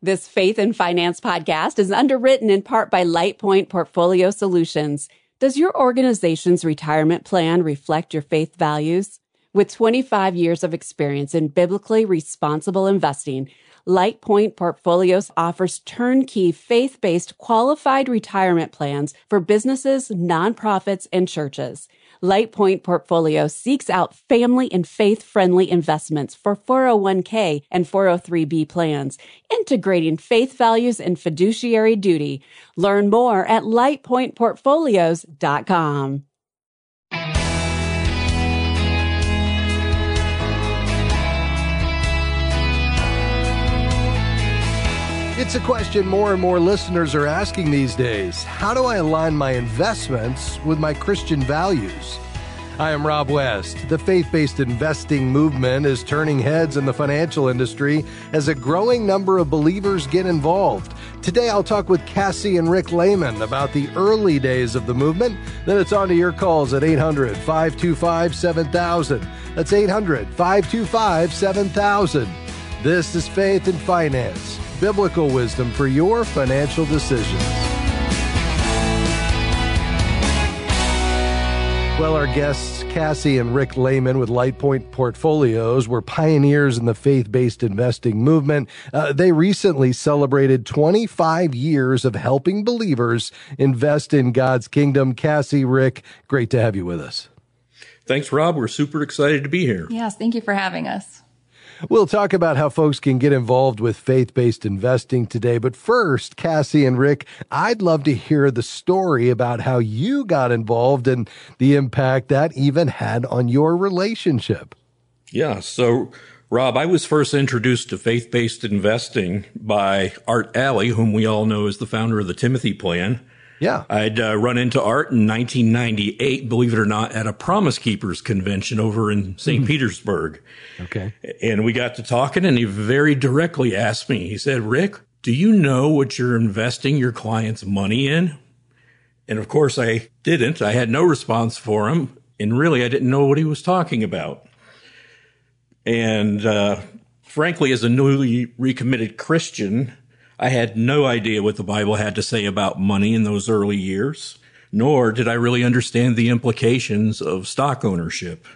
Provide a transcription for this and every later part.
This Faith and Finance podcast is underwritten in part by LightPoint Portfolio Solutions. Does your organization's retirement plan reflect your faith values? With 25 years of experience in biblically responsible investing, LightPoint Portfolios offers turnkey faith-based qualified retirement plans for businesses, nonprofits, and churches. LightPoint Portfolio seeks out family and faith friendly investments for 401k and 403b plans, integrating faith values and fiduciary duty. Learn more at lightpointportfolios.com. It's a question more and more listeners are asking these days. How do I align my investments with my Christian values? I am Rob West. The faith based investing movement is turning heads in the financial industry as a growing number of believers get involved. Today, I'll talk with Cassie and Rick Laymon about the early days of the movement. Then it's on to your calls at 800 525 7000. That's 800 525 7000. This is Faith and Finance biblical wisdom for your financial decisions. Well, our guests, Cassie and Rick Laymon with LightPoint Portfolios, were pioneers in the faith based investing movement. Uh, they recently celebrated 25 years of helping believers invest in God's kingdom. Cassie, Rick, great to have you with us. Thanks, Rob. We're super excited to be here. Yes, thank you for having us. We'll talk about how folks can get involved with faith based investing today. But first, Cassie and Rick, I'd love to hear the story about how you got involved and the impact that even had on your relationship. Yeah. So, Rob, I was first introduced to faith based investing by Art Ally, whom we all know as the founder of the Timothy Plan. Yeah. I'd uh, run into Art in 1998, believe it or not, at a Promise Keepers convention over in saint mm Petersburg. Okay. And we got to talking and he very directly asked me, he said, Rick, do you know what you're investing your client's money in? And of course I didn't. I had no response for him. And really, I didn't know what he was talking about. And, uh, frankly, as a newly recommitted Christian, I had no idea what the Bible had to say about money in those early years, nor did I really understand the implications of stock ownership.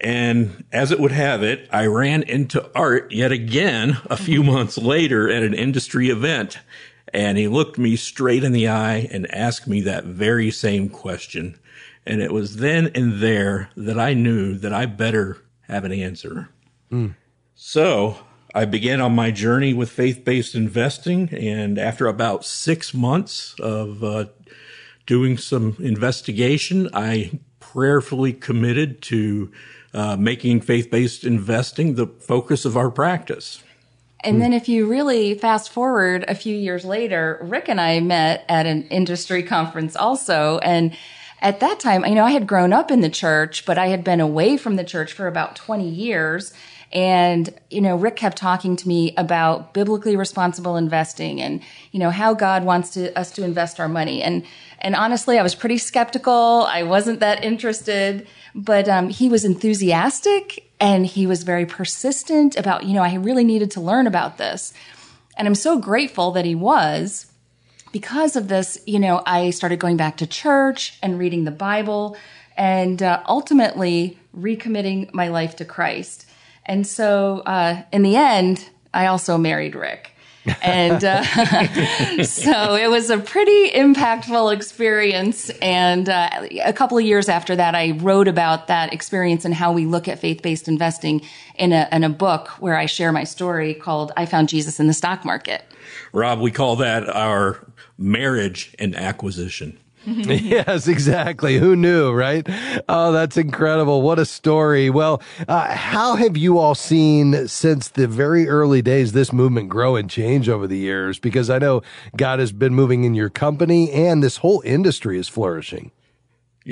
And as it would have it, I ran into Art yet again a few months later at an industry event. And he looked me straight in the eye and asked me that very same question. And it was then and there that I knew that I better have an answer. Mm. So I began on my journey with faith based investing. And after about six months of uh, doing some investigation, I prayerfully committed to uh, making faith based investing the focus of our practice. And then if you really fast forward a few years later, Rick and I met at an industry conference also. And at that time, you know, I had grown up in the church, but I had been away from the church for about 20 years. And, you know, Rick kept talking to me about biblically responsible investing and, you know, how God wants to, us to invest our money. And, and honestly, I was pretty skeptical. I wasn't that interested, but, um, he was enthusiastic and he was very persistent about, you know, I really needed to learn about this. And I'm so grateful that he was because of this. You know, I started going back to church and reading the Bible and uh, ultimately recommitting my life to Christ. And so, uh, in the end, I also married Rick. and uh, so it was a pretty impactful experience. And uh, a couple of years after that, I wrote about that experience and how we look at faith-based investing in a, in a book where I share my story called "I Found Jesus in the Stock Market." Rob, we call that our marriage and acquisition. yes, exactly. Who knew, right? Oh, that's incredible. What a story. Well, uh, how have you all seen since the very early days this movement grow and change over the years? Because I know God has been moving in your company and this whole industry is flourishing.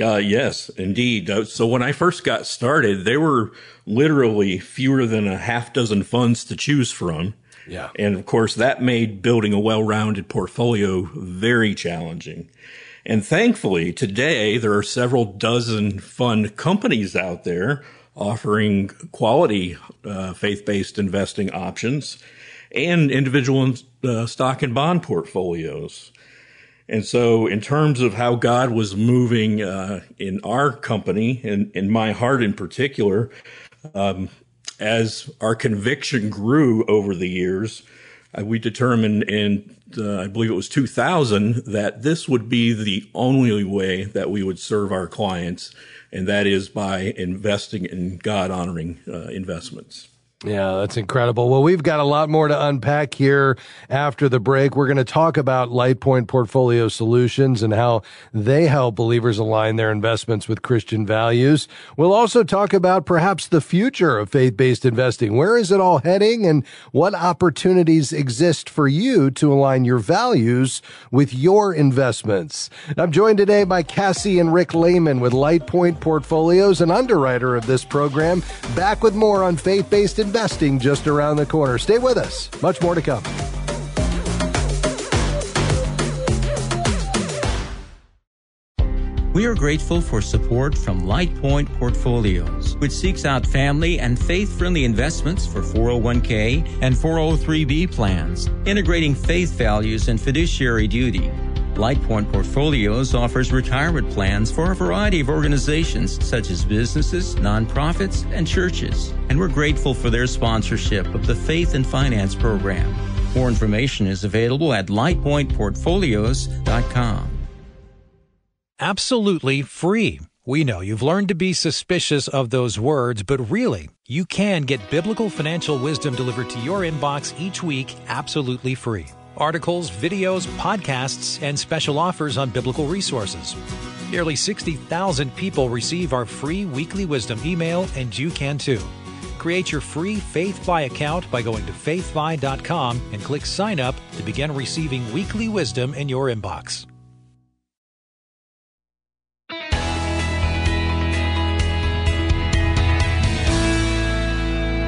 Uh, yes, indeed. Uh, so when I first got started, there were literally fewer than a half dozen funds to choose from. Yeah. And of course, that made building a well-rounded portfolio very challenging. And thankfully, today there are several dozen fund companies out there offering quality uh, faith-based investing options. and individual uh, stock and bond portfolios. And so, in terms of how God was moving uh, in our company, and in my heart in particular, um, as our conviction grew over the years, we determined in, uh, I believe it was 2000, that this would be the only way that we would serve our clients, and that is by investing in God honoring uh, investments. Yeah, that's incredible. Well, we've got a lot more to unpack here after the break. We're going to talk about Lightpoint Portfolio Solutions and how they help believers align their investments with Christian values. We'll also talk about perhaps the future of faith-based investing. Where is it all heading and what opportunities exist for you to align your values with your investments? I'm joined today by Cassie and Rick Laymon with Lightpoint Portfolios, an underwriter of this program. Back with more on faith-based investing investing just around the corner. Stay with us. Much more to come. We are grateful for support from Lightpoint Portfolios, which seeks out family and faith friendly investments for 401k and 403b plans, integrating faith values and fiduciary duty. LifePoint Portfolios offers retirement plans for a variety of organizations such as businesses, nonprofits, and churches. And we're grateful for their sponsorship of the Faith and Finance program. More information is available at lightpointportfolios.com. Absolutely free. We know you've learned to be suspicious of those words, but really, you can get biblical financial wisdom delivered to your inbox each week absolutely free articles, videos, podcasts, and special offers on biblical resources. Nearly 60,000 people receive our free weekly wisdom email, and you can too. Create your free FaithFi account by going to faithfi.com and click sign up to begin receiving weekly wisdom in your inbox.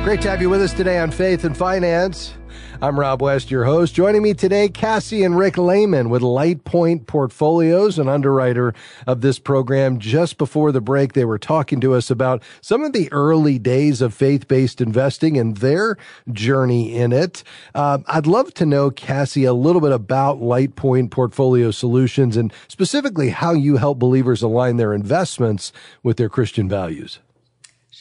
Great to have you with us today on Faith and Finance. I'm Rob West, your host. Joining me today, Cassie and Rick Laymon with Lightpoint Portfolios, an underwriter of this program. Just before the break, they were talking to us about some of the early days of faith-based investing and their journey in it. Uh, I'd love to know, Cassie, a little bit about Lightpoint Portfolio Solutions and specifically how you help believers align their investments with their Christian values.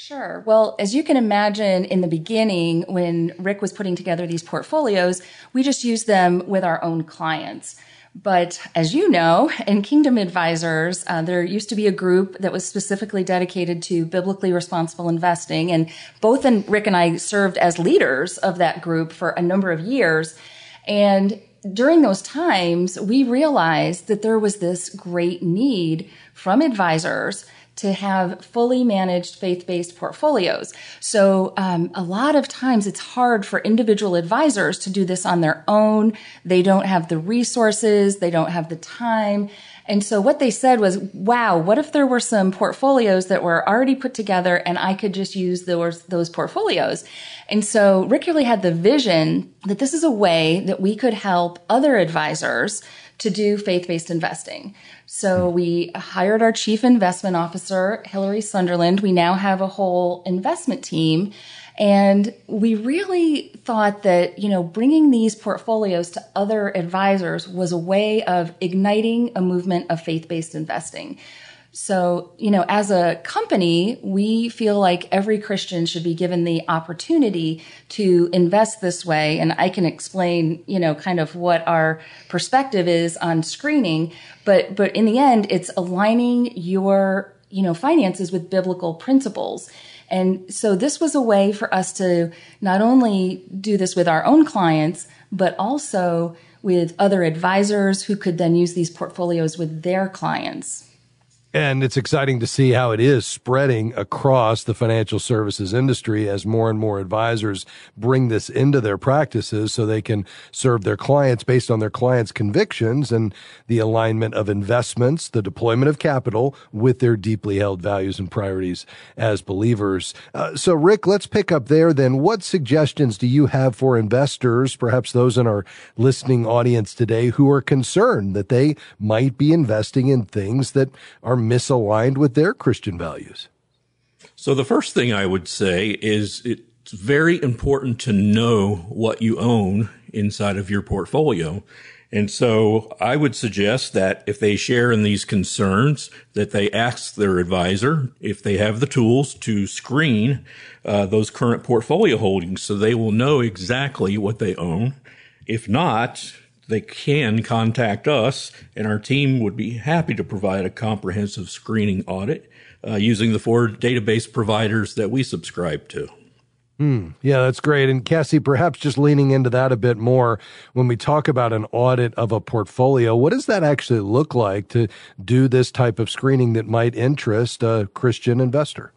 Sure. Well, as you can imagine, in the beginning, when Rick was putting together these portfolios, we just used them with our own clients. But as you know, in Kingdom Advisors, uh, there used to be a group that was specifically dedicated to biblically responsible investing. And both and Rick and I served as leaders of that group for a number of years. And during those times, we realized that there was this great need from advisors to have fully managed faith-based portfolios. So um, a lot of times it's hard for individual advisors to do this on their own. They don't have the resources. They don't have the time. And so what they said was, wow, what if there were some portfolios that were already put together and I could just use those, those portfolios? And so Rick really had the vision that this is a way that we could help other advisors to do faith-based investing. So we hired our chief investment officer, Hillary Sunderland. We now have a whole investment team. And we really thought that, you know, bringing these portfolios to other advisors was a way of igniting a movement of faith-based investing. So, you know, as a company, we feel like every Christian should be given the opportunity to invest this way. And I can explain, you know, kind of what our perspective is on screening. But, but in the end, it's aligning your, you know, finances with biblical principles. And so this was a way for us to not only do this with our own clients, but also with other advisors who could then use these portfolios with their clients. And it's exciting to see how it is spreading across the financial services industry as more and more advisors bring this into their practices so they can serve their clients based on their clients' convictions and the alignment of investments, the deployment of capital with their deeply held values and priorities as believers. Uh, so, Rick, let's pick up there then. What suggestions do you have for investors, perhaps those in our listening audience today who are concerned that they might be investing in things that are misaligned with their Christian values? So the first thing I would say is it's very important to know what you own inside of your portfolio. And so I would suggest that if they share in these concerns, that they ask their advisor if they have the tools to screen uh, those current portfolio holdings so they will know exactly what they own. If not, they can contact us and our team would be happy to provide a comprehensive screening audit uh, using the four database providers that we subscribe to. Hmm. Yeah, that's great. And Cassie, perhaps just leaning into that a bit more when we talk about an audit of a portfolio, what does that actually look like to do this type of screening that might interest a Christian investor?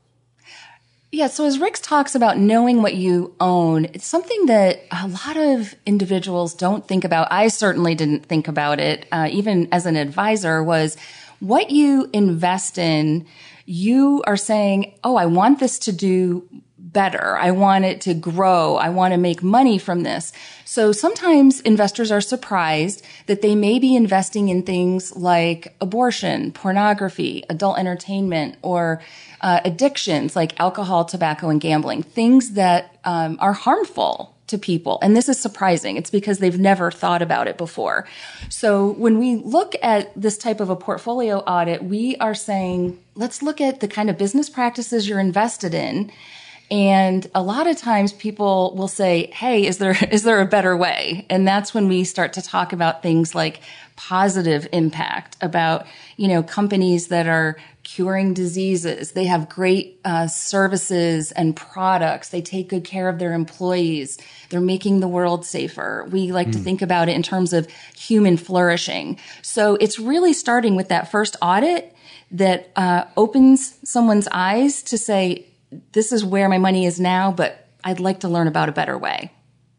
Yeah, so as Rick talks about knowing what you own, it's something that a lot of individuals don't think about. I certainly didn't think about it, uh, even as an advisor, was what you invest in. You are saying, oh, I want this to do better. I want it to grow. I want to make money from this. So sometimes investors are surprised that they may be investing in things like abortion, pornography, adult entertainment, or uh, addictions like alcohol, tobacco, and gambling, things that um, are harmful to people. And this is surprising. It's because they've never thought about it before. So when we look at this type of a portfolio audit, we are saying, let's look at the kind of business practices you're invested in and a lot of times people will say, Hey, is there, is there a better way? And that's when we start to talk about things like positive impact about, you know, companies that are curing diseases. They have great uh, services and products. They take good care of their employees. They're making the world safer. We like mm. to hmm. think about it in terms of human flourishing. So it's really starting with that first audit that uh, opens someone's eyes to say, this is where my money is now, but I'd like to learn about a better way.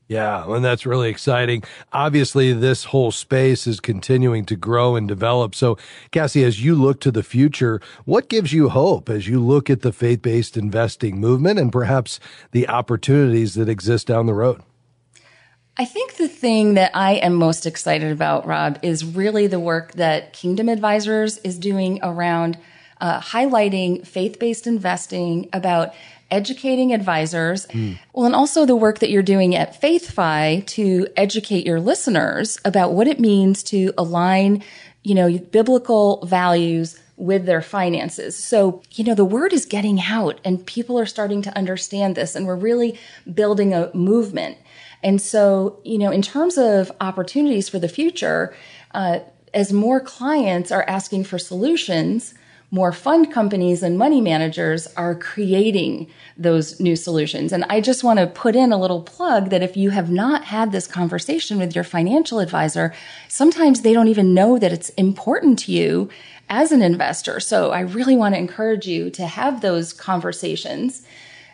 Yeah, and that's really exciting. Obviously, this whole space is continuing to grow and develop. So, Cassie, as you look to the future, what gives you hope as you look at the faith based investing movement and perhaps the opportunities that exist down the road? I think the thing that I am most excited about, Rob, is really the work that Kingdom Advisors is doing around uh, highlighting faith based investing, about educating advisors. Mm. Well, and also the work that you're doing at FaithFi to educate your listeners about what it means to align, you know, biblical values with their finances. So, you know, the word is getting out and people are starting to understand this and we're really building a movement. And so, you know, in terms of opportunities for the future, uh, as more clients are asking for solutions, more fund companies and money managers are creating those new solutions. And I just want to put in a little plug that if you have not had this conversation with your financial advisor, sometimes they don't even know that it's important to you as an investor. So I really want to encourage you to have those conversations.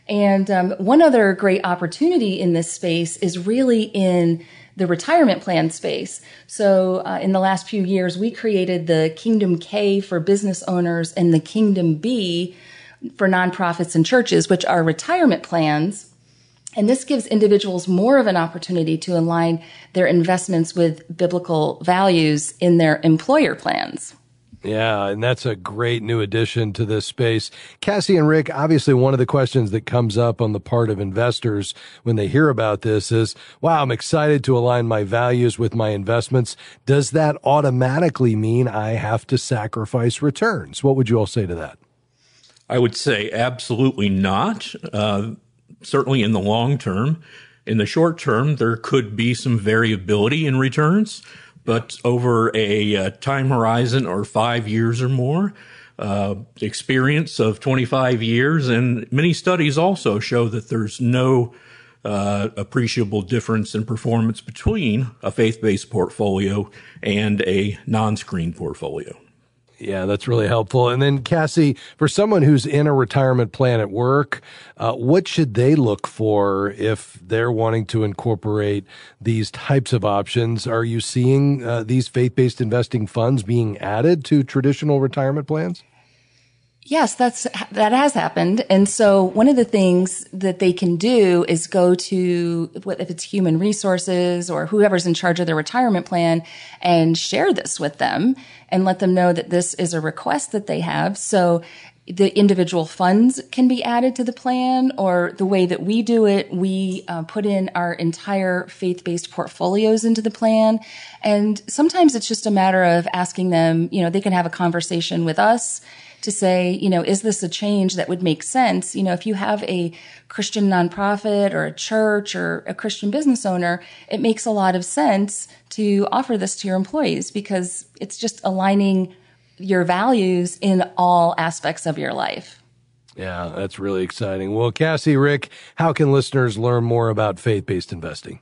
And um, one other great opportunity in this space is really in the retirement plan space. So uh, in the last few years, we created the Kingdom K for business owners and the Kingdom B for nonprofits and churches, which are retirement plans. And this gives individuals more of an opportunity to align their investments with biblical values in their employer plans. Yeah, and that's a great new addition to this space. Cassie and Rick, obviously one of the questions that comes up on the part of investors when they hear about this is, wow, I'm excited to align my values with my investments. Does that automatically mean I have to sacrifice returns? What would you all say to that? I would say absolutely not. Uh, certainly in the long term. In the short term, there could be some variability in returns but over a uh, time horizon or five years or more, uh, experience of 25 years, and many studies also show that there's no uh, appreciable difference in performance between a faith-based portfolio and a non-screen portfolio. Yeah, that's really helpful. And then, Cassie, for someone who's in a retirement plan at work, uh, what should they look for if they're wanting to incorporate these types of options? Are you seeing uh, these faith based investing funds being added to traditional retirement plans? Yes, that's that has happened. And so one of the things that they can do is go to if it's human resources or whoever's in charge of their retirement plan and share this with them and let them know that this is a request that they have. So the individual funds can be added to the plan or the way that we do it, we uh, put in our entire faith-based portfolios into the plan. And sometimes it's just a matter of asking them, you know, they can have a conversation with us to say, you know, is this a change that would make sense? You know, if you have a Christian nonprofit or a church or a Christian business owner, it makes a lot of sense to offer this to your employees because it's just aligning your values in all aspects of your life. Yeah, that's really exciting. Well, Cassie, Rick, how can listeners learn more about faith based investing?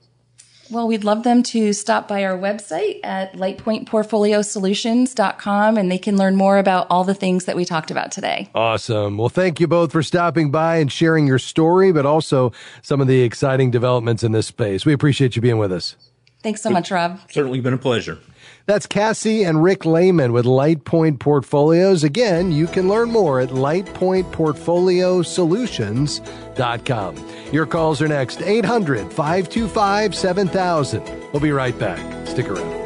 Well, we'd love them to stop by our website at lightpointportfoliosolutions.com and they can learn more about all the things that we talked about today. Awesome. Well, thank you both for stopping by and sharing your story, but also some of the exciting developments in this space. We appreciate you being with us. Thanks so much, Rob. Certainly been a pleasure. That's Cassie and Rick Laymon with LightPoint Portfolios. Again, you can learn more at lightpointportfoliosolutions.com. Your calls are next 800 525 7000. We'll be right back. Stick around.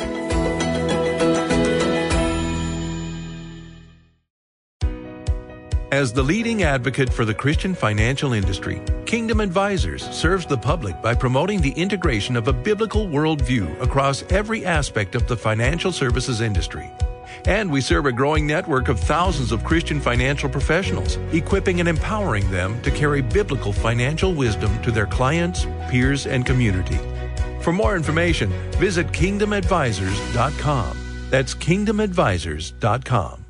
As the leading advocate for the Christian financial industry, Kingdom Advisors serves the public by promoting the integration of a biblical worldview across every aspect of the financial services industry. And we serve a growing network of thousands of Christian financial professionals, equipping and empowering them to carry biblical financial wisdom to their clients, peers, and community. For more information, visit kingdomadvisors.com. That's kingdomadvisors.com.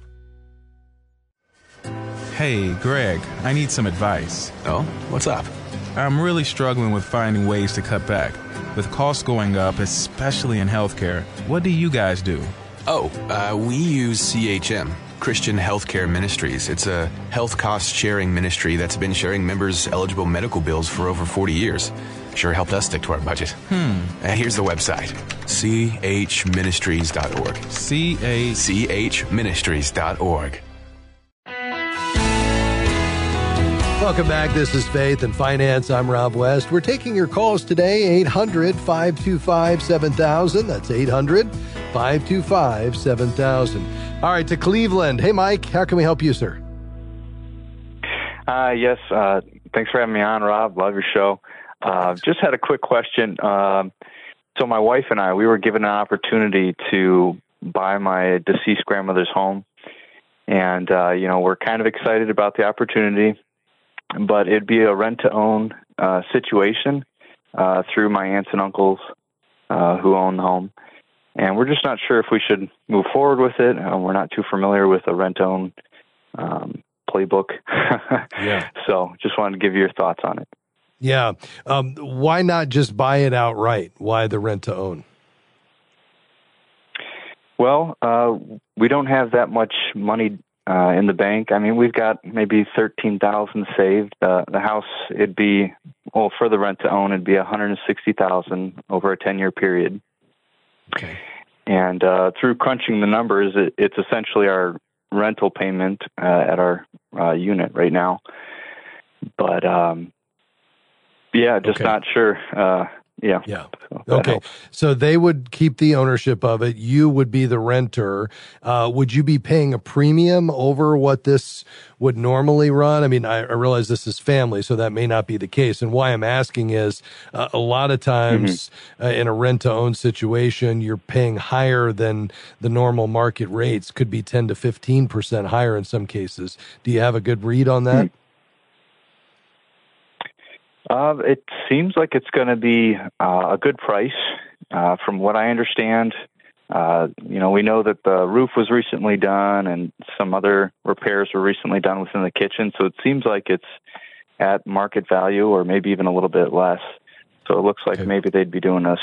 Hey, Greg, I need some advice. Oh, what's up? I'm really struggling with finding ways to cut back. With costs going up, especially in healthcare, what do you guys do? Oh, uh, we use CHM, Christian Healthcare Ministries. It's a health cost sharing ministry that's been sharing members' eligible medical bills for over 40 years. Sure helped us stick to our budget. Hmm. Uh, here's the website chministries.org. C A chministries.org. Welcome back. This is Faith and Finance. I'm Rob West. We're taking your calls today 800 525 7000. That's 800 525 7000. All right, to Cleveland. Hey, Mike, how can we help you, sir? Uh, yes, uh, thanks for having me on, Rob. Love your show. Uh, just had a quick question. Um, so, my wife and I, we were given an opportunity to buy my deceased grandmother's home. And, uh, you know, we're kind of excited about the opportunity but it'd be a rent to own uh, situation uh, through my aunts and uncles uh, who own the home. And we're just not sure if we should move forward with it. Uh, we're not too familiar with a rent to own um, playbook. yeah. So just wanted to give you your thoughts on it. Yeah. Um, why not just buy it outright? Why the rent to own? Well, uh, we don't have that much money uh, in the bank. I mean, we've got maybe thirteen thousand saved. Uh, the house, it'd be well for the rent to own, it'd be one hundred and sixty thousand over a ten year period. Okay. And uh, through crunching the numbers, it, it's essentially our rental payment uh, at our uh, unit right now. But um, yeah, just Okay. not sure. Uh, yeah. Yeah. So Okay. helps. So they would keep the ownership of it. You would be the renter. Uh, would you be paying a premium over what this would normally run? I mean, I, I realize this is family, so that may not be the case. And why I'm asking is uh, a lot of times uh, in a rent to own situation, you're paying higher than the normal market rates, could be 10 to 15% higher in some cases. Do you have a good read on that? Uh, it seems like it's going to be uh, a good price. Uh, from what I understand, uh, you know, we know that the roof was recently done and some other repairs were recently done within the kitchen. So it seems like it's at market value or maybe even a little bit less. So it looks like Okay. maybe they'd be doing us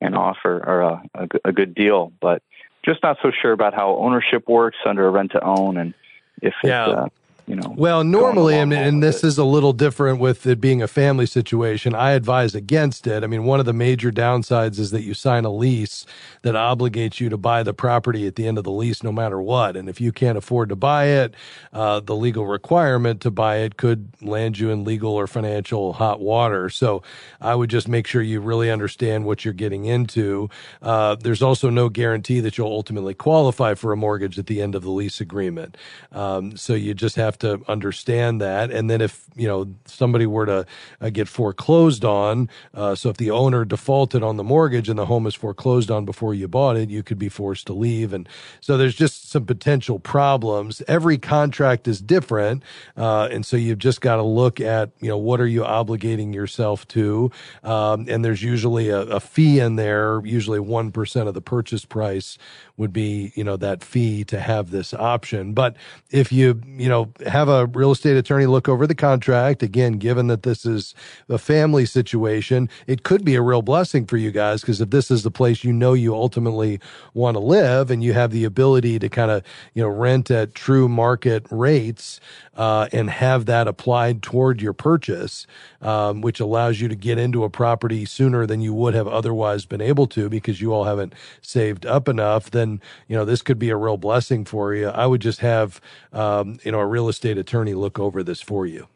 an offer or a a good deal, but just not so sure about how ownership works under a rent to own and if Yeah. it's, uh, you know, Well, normally, and, and this it. is a little different with it being a family situation. I advise against it. I mean, one of the major downsides is that you sign a lease that obligates you to buy the property at the end of the lease, no matter what. And if you can't afford to buy it, uh, the legal requirement to buy it could land you in legal or financial hot water. So I would just make sure you really understand what you're getting into. Uh, there's also no guarantee that you'll ultimately qualify for a mortgage at the end of the lease agreement. Um, so you just have have to understand that. And then if you know somebody were to uh, get foreclosed on, uh, so if the owner defaulted on the mortgage and the home is foreclosed on before you bought it, you could be forced to leave. And so there's just some potential problems. Every contract is different, uh, and so you've just got to look at you know what are you obligating yourself to, um, and there's usually a, a fee in there, usually one percent of the purchase price would be, you know, that fee to have this option. But if you, you know, have a real estate attorney look over the contract, again, given that this is a family situation, it could be a real blessing for you guys because if this is the place you know you ultimately want to live and you have the ability to kind of, you know, rent at true market rates uh, and have that applied toward your purchase, um, which allows you to get into a property sooner than you would have otherwise been able to because you all haven't saved up enough, then, you know, this could be a real blessing for you. I would just have, um, you know, a real estate attorney look over this for you.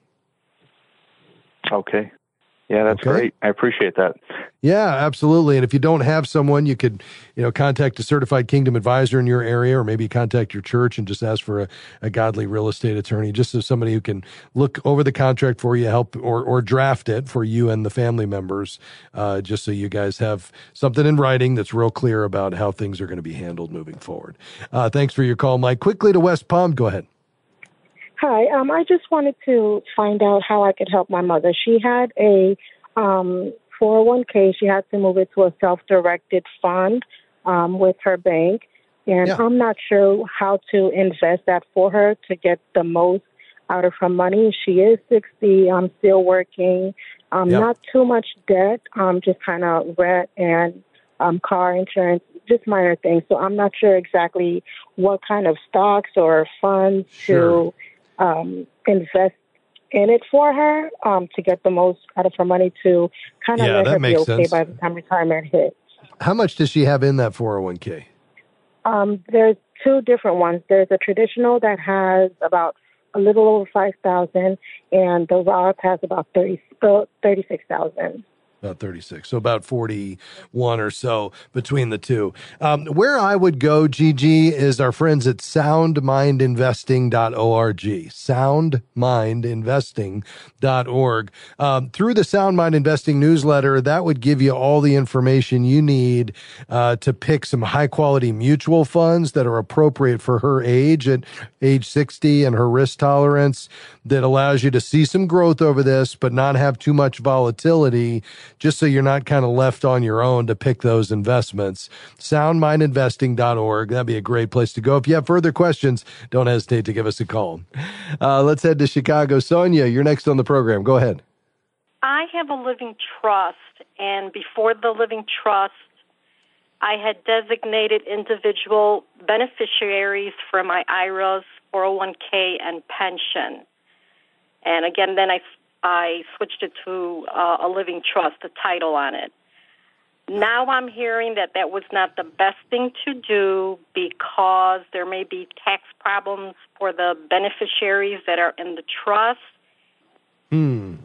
Okay. Yeah, that's Okay. great. I appreciate that. Yeah, absolutely. And if you don't have someone, you could, you know, contact a certified kingdom advisor in your area, or maybe contact your church and just ask for a, a godly real estate attorney, just as somebody who can look over the contract for you, help or or draft it for you and the family members, uh, just so you guys have something in writing that's real clear about how things are going to be handled moving forward. Uh, thanks for your call, Mike. Quickly to West Palm. Go ahead. Hi, um, I just wanted to find out how I could help my mother. She had a um, 401k. She had to move it to a self-directed fund um, with her bank, and Yeah. I'm not sure how to invest that for her to get the most out of her money. She is 60. I'm still working. Um, Yep. Not too much debt. Um, just kind of rent and um, car insurance, just minor things. So I'm not sure exactly what kind of stocks or funds Sure. to um, invest in it for her um, to get the most out of her money to kind of Yeah, let her be okay sense. by the time retirement hits. How much does she have in that 401k? Um, there's two different ones. There's a traditional that has about a little over five thousand, and the Roth has about thirty uh, thirty six thousand. About 36. So about 41 or so between the two. Um, where I would go, GG, is our friends at soundmindinvesting.org. Soundmindinvesting.org. Um, through the Sound Mind Investing newsletter, that would give you all the information you need uh, to pick some high quality mutual funds that are appropriate for her age at age 60 and her risk tolerance that allows you to see some growth over this, but not have too much volatility, just so you're not kind of left on your own to pick those investments. Soundmindinvesting.org. That'd be a great place to go. If you have further questions, don't hesitate to give us a call. Uh, let's head to Chicago. Sonia, you're next on the program. Go ahead. I have a living trust, and before the living trust, I had designated individual beneficiaries for my IRAs, 401k, and pension. And again, then I, I switched it to uh, a living trust, a title on it. Now I'm hearing that that was not the best thing to do because there may be tax problems for the beneficiaries that are in the trust. Hmm.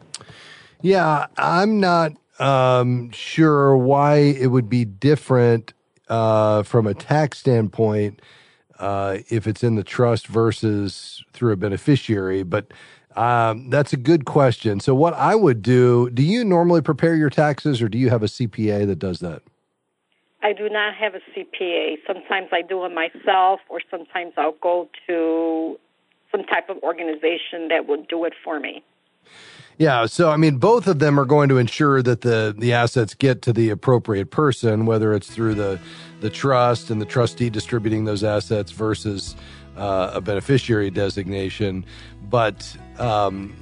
Yeah, I'm not um, sure why it would be different uh, from a tax standpoint uh, if it's in the trust versus through a beneficiary, but um, that's a good question. So, what I would do, do you normally prepare your taxes or do you have a CPA that does that? I do not have a CPA. Sometimes I do it myself, or sometimes I'll go to some type of organization that will do it for me. Yeah, so I mean, both of them are going to ensure that the the assets get to the appropriate person, whether it's through the the trust and the trustee distributing those assets versus uh, a beneficiary designation. But um,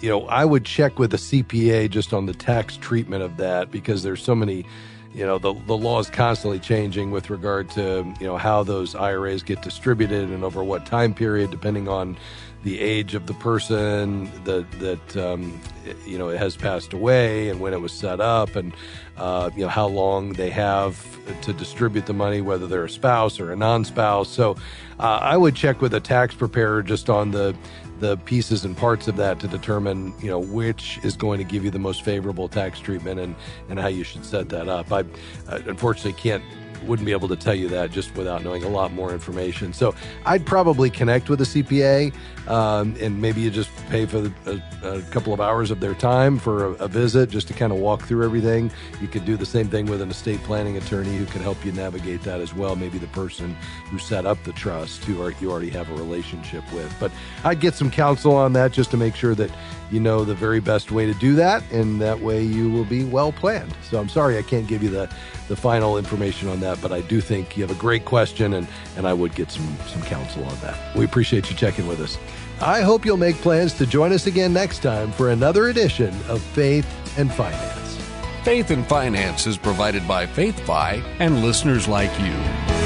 you know, I would check with a CPA just on the tax treatment of that because there's so many. You know, the the law is constantly changing with regard to you know how those IRAs get distributed and over what time period, depending on the age of the person that that um, you know has passed away and when it was set up and uh, you know how long they have to distribute the money whether they're a spouse or a non-spouse. So uh, I would check with a tax preparer just on the the pieces and parts of that to determine you know which is going to give you the most favorable tax treatment and and how you should set that up. I uh, unfortunately can't wouldn't be able to tell you that just without knowing a lot more information. So I'd probably connect with a CPA, um, and maybe you just pay for a, a, couple of hours of their time for a, a visit just to kind of walk through everything. You could do the same thing with an estate planning attorney who could help you navigate that as well. Maybe the person who set up the trust who are, you already have a relationship with. But I'd get some counsel on that just to make sure that you know the very best way to do that, and that way you will be well planned. So I'm sorry I can't give you the, the final information on that, but I do think you have a great question, and, and I would get some, some counsel on that. We appreciate you checking with us. I hope you'll make plans to join us again next time for another edition of Faith and Finance. Faith and Finance is provided by FaithFi and listeners like you.